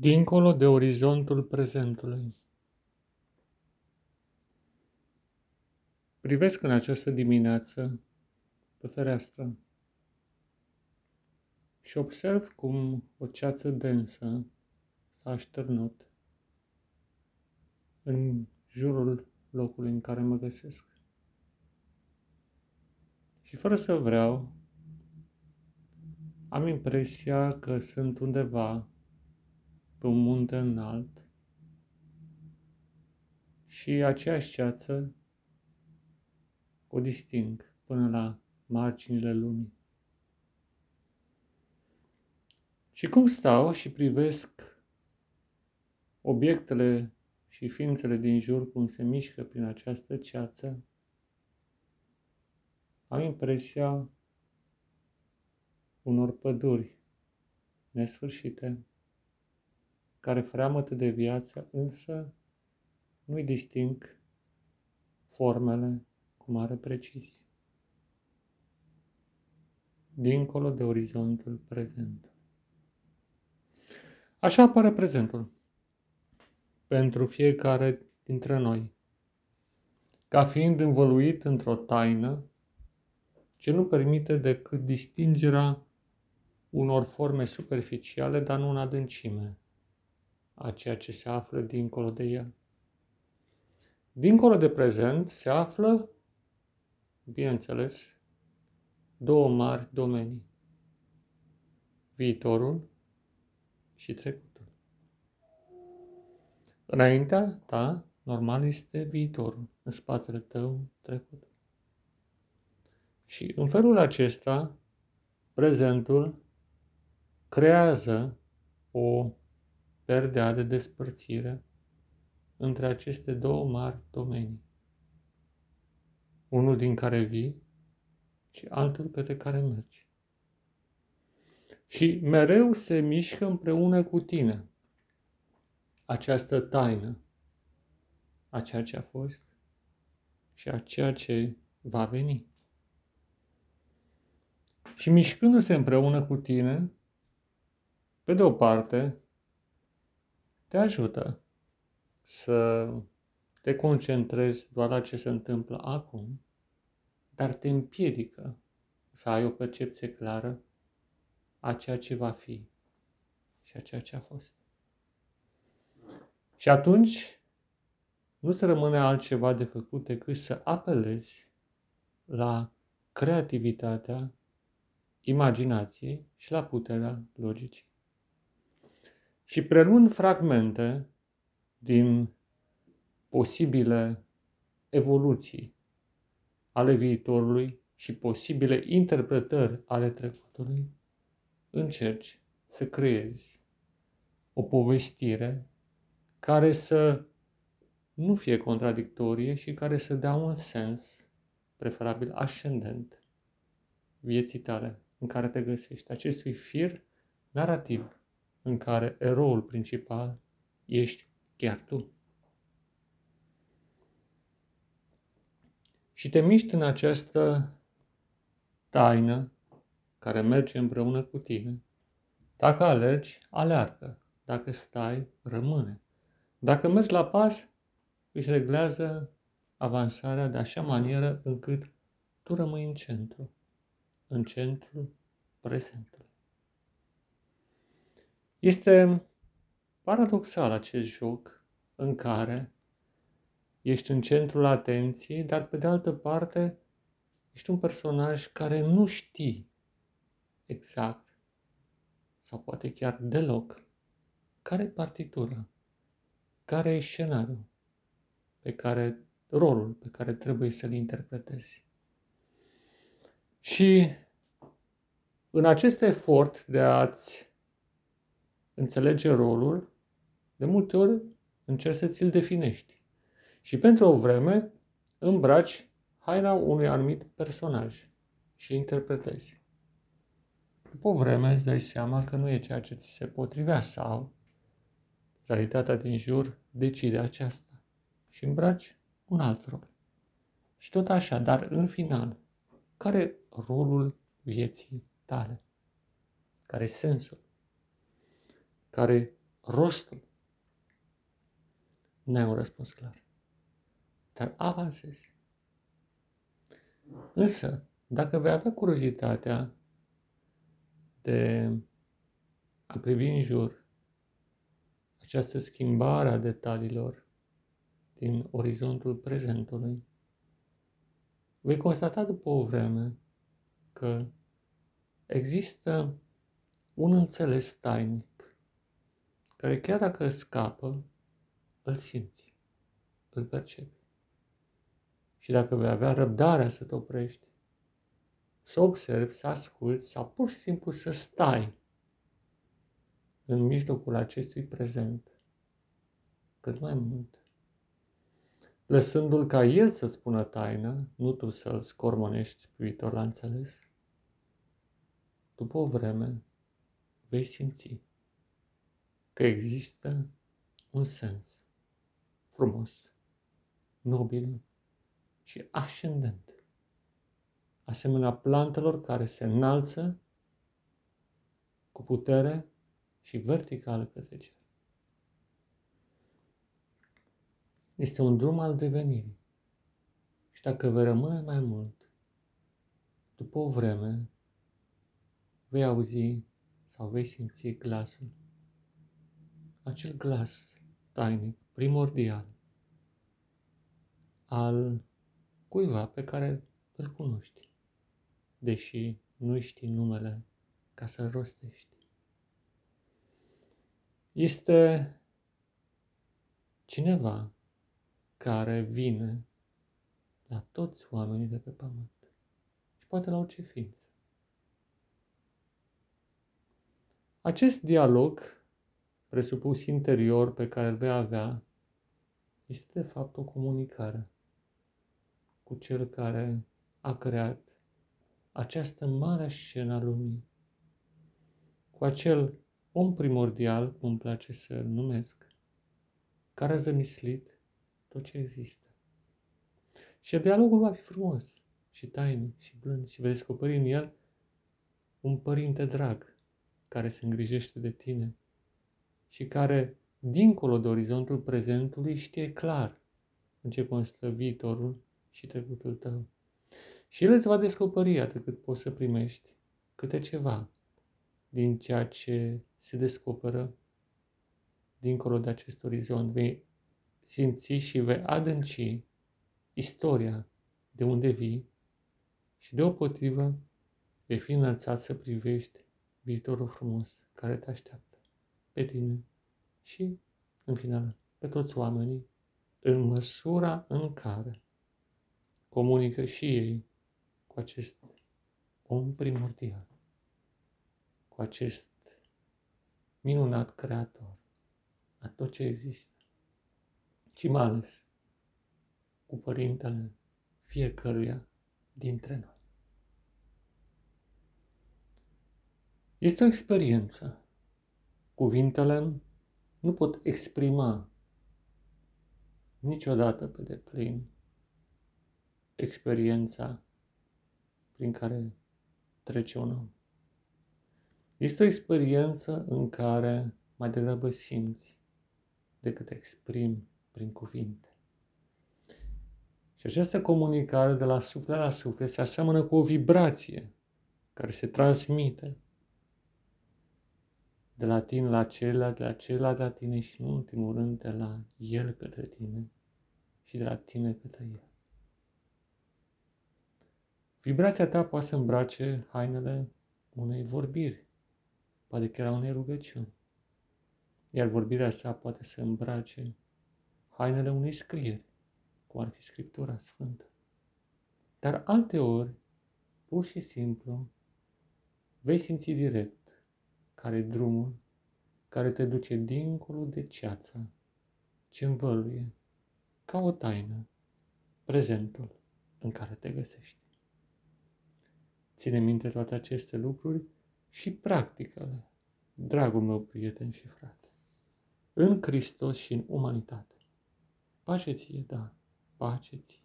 Dincolo de orizontul prezentului. Privesc în această dimineață pe fereastră și observ cum o ceață densă s-a așternut în jurul locului în care mă găsesc. Și fără să vreau, am impresia că sunt undeva pe un munte înalt și aceeași ceață o disting până la marginile lumii. Și cum stau și privesc obiectele și ființele din jur cum se mișcă prin această ceață, am impresia unor păduri nesfârșite care freamătă de viață, însă nu-i disting formele cu mare precizie. Dincolo de orizontul prezent. Așa apare prezentul pentru fiecare dintre noi, ca fiind învăluit într-o taină ce nu permite decât distingerea unor forme superficiale, dar nu în adâncime a ceea ce se află dincolo de el. Dincolo de prezent se află, bineînțeles, două mari domenii. Viitorul și trecutul. Înaintea ta, normal, este viitorul. În spatele tău, trecutul. Și în felul acesta, prezentul creează o perdea de despărțire între aceste două mari domenii. Unul din care vii și altul către care mergi. Și mereu se mișcă împreună cu tine această taină a ceea ce a fost și a ceea ce va veni. Și mișcându-se împreună cu tine, pe de o parte, te ajută să te concentrezi doar la ce se întâmplă acum, dar te împiedică să ai o percepție clară a ceea ce va fi și a ceea ce a fost. Și atunci nu-ți rămâne altceva de făcut decât să apelezi la creativitatea imaginației și la puterea logicii. Și preluând fragmente din posibile evoluții ale viitorului și posibile interpretări ale trecutului, încerci să creezi o povestire care să nu fie contradictorie și care să dea un sens, preferabil ascendent, vieții tale în care te găsești, acestui fir narrativ în care eroul principal ești chiar tu. Și te miști în această taină care merge împreună cu tine. Dacă alergi, aleargă. Dacă stai, rămâne. Dacă mergi la pas, își reglează avansarea de așa manieră încât tu rămâi în centru, în centrul prezentului. Este paradoxal acest joc în care ești în centrul atenției, dar pe de altă parte ești un personaj care nu știi exact sau poate chiar deloc care e partitura, care e scenariul pe care, rolul pe care trebuie să-l interpretezi. Și în acest efort de a-ți înțelege rolul, de multe ori încerci să ți-l definești. Și pentru o vreme îmbraci haina unui anumit personaj și interpretezi. După o vreme îți dai seama că nu e ceea ce ți se potrivea sau realitatea din jur decide aceasta și îmbraci un alt rol. Și tot așa, dar în final, care rolul vieții tale? Care sensul? Care rostul? N-ai un răspuns clar. Dar avansezi. Însă, dacă vei avea curiozitatea de a privi în jur această schimbare a detaliilor din orizontul prezentului, vei constata după o vreme că există un înțeles tainic care chiar dacă scapă, îl simți, îl percepi. Și dacă vei avea răbdarea să te oprești, să observi, să asculți sau pur și simplu să stai în mijlocul acestui prezent cât mai mult, lăsându-l ca el să spună taina, nu tu să-l scormonești privitor la înțeles, după o vreme vei simți că există un sens frumos, nobil și ascendent, asemenea plantelor care se înalță cu putere și vertical către cer. Este un drum al devenirii. Și dacă vei rămâne mai mult, după o vreme, vei auzi sau vei simți glasul. Acel glas tainic, primordial, al cuiva pe care îl cunoști, deși nu știi numele ca să-l rostești. Este cineva care vine la toți oamenii de pe pământ și poate la orice ființă. Acest dialog presupus interior pe care îl vei avea este de fapt o comunicare cu cel care a creat această mare scenă a lumii, cu acel om primordial, cum îmi place să-l numesc, care a zămislit tot ce există. Și dialogul va fi frumos și tainic și blând și vei descoperi în el un părinte drag care se îngrijește de tine și care, dincolo de orizontul prezentului, știe clar în ce constă viitorul și trecutul tău. Și el îți va descoperi atât cât poți să primești câte ceva din ceea ce se descoperă dincolo de acest orizont. Vei simți și vei adânci istoria de unde vii și deopotrivă vei fi înălțat să privești viitorul frumos care te așteaptă pe tine și, în final, pe toți oamenii, în măsura în care comunică și ei cu acest om primordial, cu acest minunat creator a tot ce există și mai ales cu Părintele fiecăruia dintre noi. Este o experiență. Cuvintele nu pot exprima niciodată pe deplin experiența prin care trece un om. Este o experiență în care mai degrabă simți decât exprimi prin cuvinte. Și această comunicare de la suflet la suflet se aseamănă cu o vibrație care se transmite de la tine la celălalt, de la celălalt la tine și, nu în ultimul rând, de la el către tine și de la tine către el. Vibrația ta poate să îmbrace hainele unei vorbiri, poate chiar a unei rugăciuni, iar vorbirea sa poate să îmbrace hainele unei scrieri, cum ar fi Scriptura Sfântă. Dar alte ori, pur și simplu, vei simți direct care drumul care te duce dincolo de ceața ce învăluie ca o taină prezentul în care te găsești. Ține minte toate aceste lucruri și practică-le, dragul meu prieten și frate, în Hristos și în umanitate. Pace ție, da, pace ție.